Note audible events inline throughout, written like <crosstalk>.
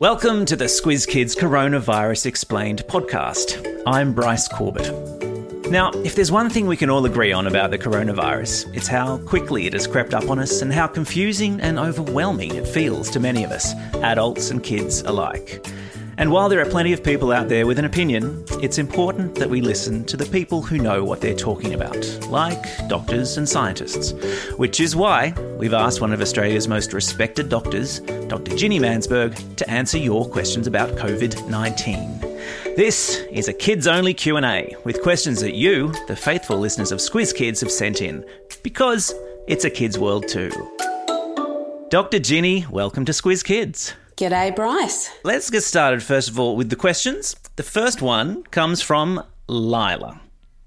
Welcome to the Squiz Kids Coronavirus Explained podcast. I'm Bryce Corbett. Now, if there's one thing we can all agree on about the coronavirus, it's how quickly it has crept up on us and how confusing and overwhelming it feels to many of us, adults and kids alike. And while there are plenty of people out there with an opinion, it's important that we listen to the people who know what they're talking about, like doctors and scientists. Which is why we've asked one of Australia's most respected doctors, Dr. Ginni Mansberg, to answer your questions about COVID-19. This is a kids-only Q&A with questions that you, the faithful listeners of Squiz Kids, have sent in because it's a kids' world too. Dr. Ginni, welcome to Squiz Kids. G'day, Bryce. Let's get started first of all with the questions. The first one comes from Lila.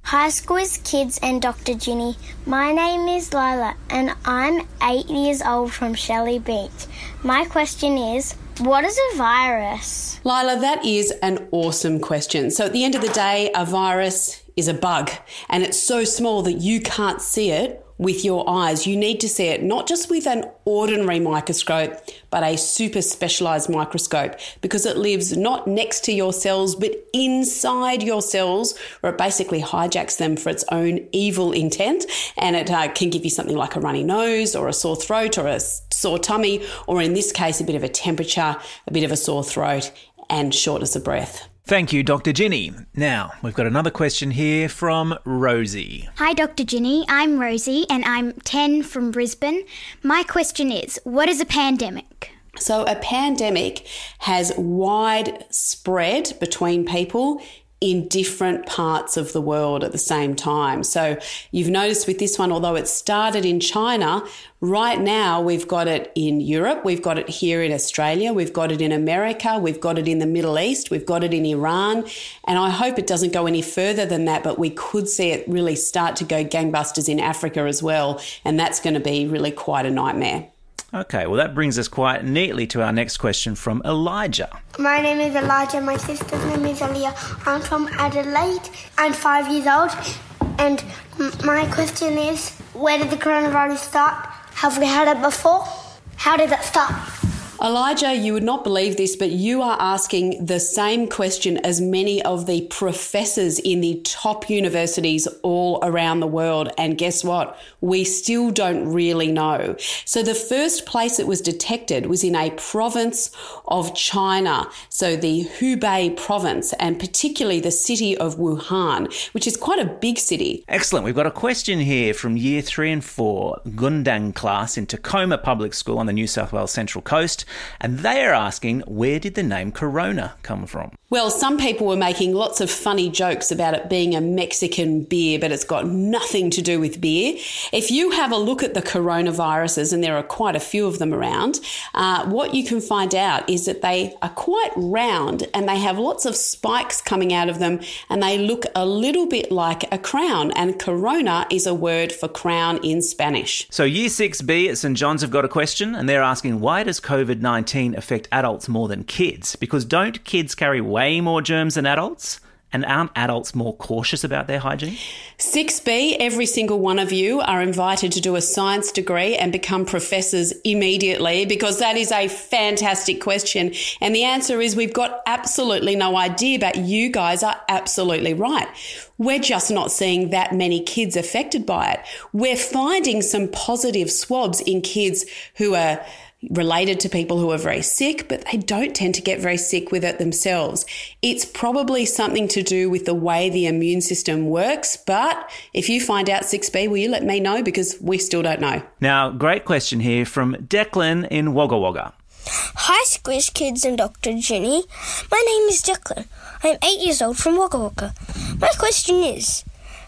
Hi, Squiz Kids and Dr. Ginni. My name is Lila and I'm eight years old from Shelley Beach. My question is what is a virus? Lila, that is an awesome question. So, at the end of the day, a virus is a bug and it's so small that you can't see it with your eyes. You need to see it not just with an ordinary microscope, but a super specialized microscope because it lives not next to your cells, but inside your cells, where it basically hijacks them for its own evil intent. And it uh, can give you something like a runny nose or a sore throat or a sore tummy, or in this case, a bit of a temperature, a bit of a sore throat, and shortness of breath. Thank you, Dr. Ginni. Now, we've got another question here from Rosie. Hi, Dr. Ginni. I'm Rosie and I'm 10 from Brisbane. My question is what is a pandemic? So, a pandemic has widespread between people in different parts of the world at the same time. So you've noticed with this one, although it started in China, right now we've got it in Europe, we've got it here in Australia, we've got it in America, we've got it in the Middle East, we've got it in Iran. And I hope it doesn't go any further than that, but we could see it really start to go gangbusters in Africa as well. And that's going to be really quite a nightmare. Okay, well, that brings us quite neatly to our next question from Elijah. My name is Elijah. My sister's name is Aliyah. I'm from Adelaide. I'm five years old. And my question is where did the coronavirus start? Have we had it before? How did it start? Elijah, you would not believe this, but you are asking the same question as many of the professors in the top universities all around the world. And guess what? We still don't really know. So the first place it was detected was in a province of China. So the Hubei province, and particularly the city of Wuhan, which is quite a big city. Excellent. We've got a question here from year three and four, Gundang class in Tacoma Public School on the New South Wales Central Coast and they are asking where did the name Corona come from? Well, some people were making lots of funny jokes about it being a Mexican beer, but it's got nothing to do with beer. If you have a look at the coronaviruses, and there are quite a few of them around, uh, what you can find out is that they are quite round and they have lots of spikes coming out of them, and they look a little bit like a crown. And corona is a word for crown in Spanish. So, Year 6B at St. John's have got a question, and they're asking why does COVID 19 affect adults more than kids? Because don't kids carry way more germs than adults? And aren't adults more cautious about their hygiene? 6B, every single one of you are invited to do a science degree and become professors immediately because that is a fantastic question. And the answer is we've got absolutely no idea, but you guys are absolutely right. We're just not seeing that many kids affected by it. We're finding some positive swabs in kids who are related to people who are very sick, but they don't tend to get very sick with it themselves. It's probably something to do with the way the immune system works. But if you find out 6B, will you let me know? Because we still don't know. Now, great question here from Declan in Wagga Wagga. Hi, Squiz Kids and Dr. Jenny. My name is Declan. I'm eight years old from Wagga Wagga. My question is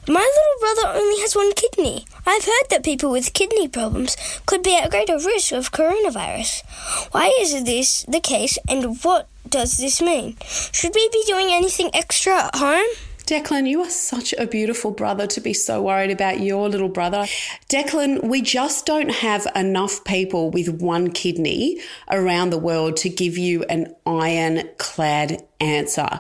my little brother only has one kidney. I've heard that people with kidney problems could be at greater risk of coronavirus. Why is this the case and what does this mean? Should we be doing anything extra at home? Declan, you are such a beautiful brother to be so worried about your little brother. Declan, we just don't have enough people with one kidney around the world to give you an ironclad answer.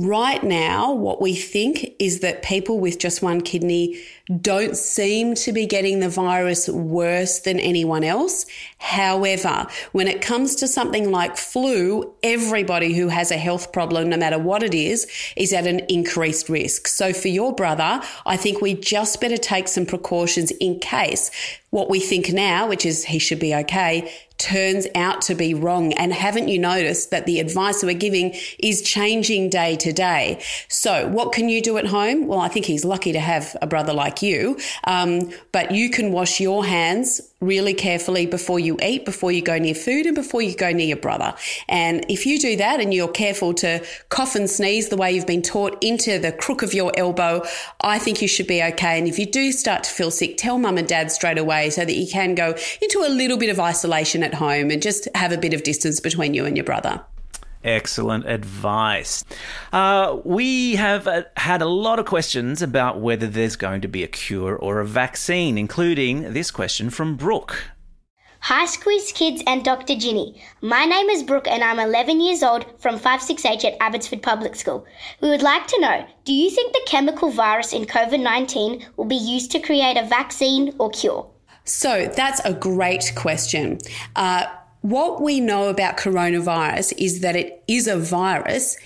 Right now, what we think is that people with just one kidney don't seem to be getting the virus worse than anyone else. However, when it comes to something like flu, everybody who has a health problem, no matter what it is, is at an increased risk. So for your brother, I think we just better take some precautions in case what we think now, which is he should be okay, turns out to be wrong. And haven't you noticed that the advice we're giving is changing day to day? So what can you do at home? Well, I think he's lucky to have a brother like you. Um, but you can wash your hands really carefully before you eat, before you go near food, and before you go near your brother. And if you do that and you're careful to cough and sneeze the way you've been taught into the crook of your elbow, I think you should be okay. And if you do start to feel sick, tell mum and dad straight away so that you can go into a little bit of isolation at home and just have a bit of distance between you and your brother. Excellent advice. Uh, we have uh, had a lot of questions about whether there's going to be a cure or a vaccine, including this question from Brooke. Hi, Squiz Kids and Dr. Ginni. My name is Brooke and I'm 11 years old from 56H at Abbotsford Public School. We would like to know do you think the chemical virus in COVID 19 will be used to create a vaccine or cure? So that's a great question. Uh, what we know about coronavirus is that it is a virus.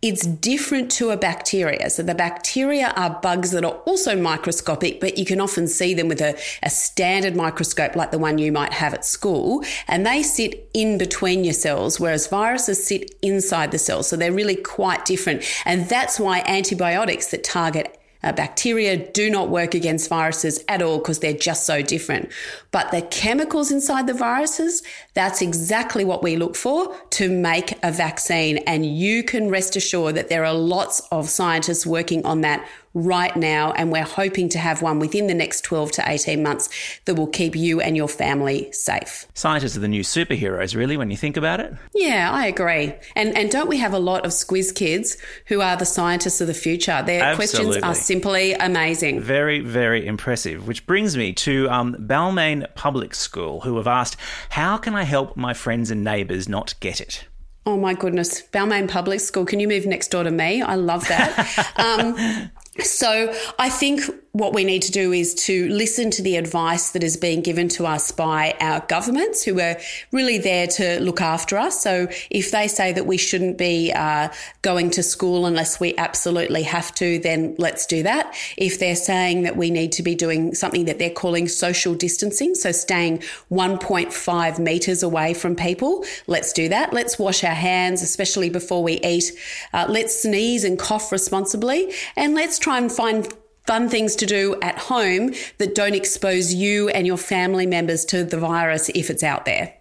It's different to a bacteria. So the bacteria are bugs that are also microscopic, but you can often see them with a, a, standard microscope like the one you might have at school. And they sit in between your cells, whereas viruses sit inside the cells. So they're really quite different. And that's why antibiotics that target uh, bacteria do not work against viruses at all because they're just so different. But the chemicals inside the viruses, that's exactly what we look for to make a vaccine. And you can rest assured that there are lots of scientists working on that right now, and we're hoping to have one within the next 12 to 18 months that will keep you and your family safe. Scientists are the new superheroes, really, when you think about it. Yeah, I agree. And and don't we have a lot of squiz kids who are the scientists of the future? Their Absolutely. questions are simply amazing. Very, very impressive. Which brings me to um, Balmain Public School, who have asked, "How can I help my friends and neighbours not get it?" Oh my goodness, Balmain Public School. Can you move next door to me? I love that. <laughs> um, so I think what we need to do is to listen to the advice that is being given to us by our governments who are really there to look after us. So if they say that we shouldn't be uh, going to school unless we absolutely have to, then let's do that. If they're saying that we need to be doing something that they're calling social distancing, so staying 1.5 meters away from people, let's do that. Let's wash our hands, especially before we eat. Uh, let's sneeze and cough responsibly and let's try and find fun things to do at home that don't expose you and your family members to the virus if it's out there.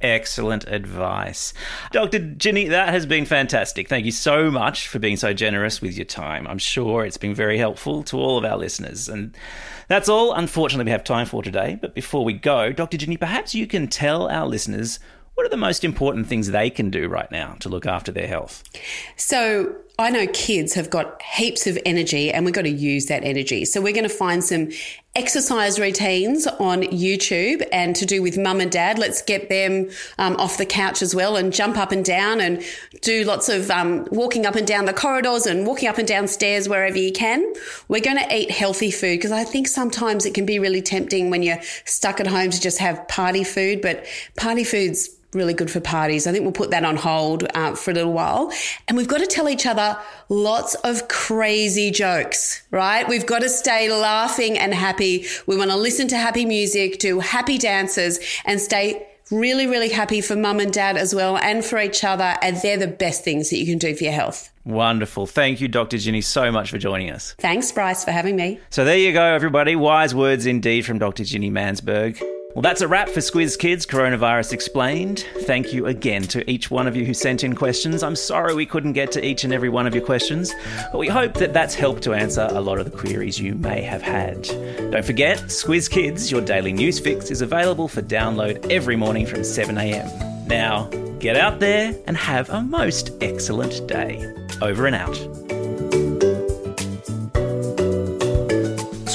Excellent advice. Dr. Ginni, that has been fantastic. Thank you so much for being so generous with your time. I'm sure it's been very helpful to all of our listeners. And that's all, unfortunately, we have time for today. But before we go, Dr. Ginni, perhaps you can tell our listeners what are the most important things they can do right now to look after their health? So, I know kids have got heaps of energy and we've got to use that energy. So we're going to find some exercise routines on YouTube and to do with mum and dad. Let's get them um, off the couch as well and jump up and down and do lots of um, walking up and down the corridors and walking up and down stairs wherever you can. We're going to eat healthy food because I think sometimes it can be really tempting when you're stuck at home to just have party food, but party food's really good for parties. I think we'll put that on hold uh, for a little while. And we've got to tell each other lots of crazy jokes, right? We've got to stay laughing and happy. We want to listen to happy music, do happy dances, and stay really, really happy for mum and dad as well and for each other. And they're the best things that you can do for your health. Wonderful. Thank you, Dr. Ginni, so much for joining us. Thanks, Bryce, for having me. So there you go, everybody. Wise words indeed from Dr. Ginni Mansberg. Well, that's a wrap for Squiz Kids Coronavirus Explained. Thank you again to each one of you who sent in questions. I'm sorry we couldn't get to each and every one of your questions, but we hope that that's helped to answer a lot of the queries you may have had. Don't forget, Squiz Kids, your daily news fix, is available for download every morning from 7am. Now, get out there and have a most excellent day. Over and out.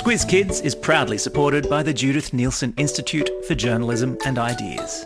Squiz Kids is proudly supported by the Judith Neilson Institute for Journalism and Ideas.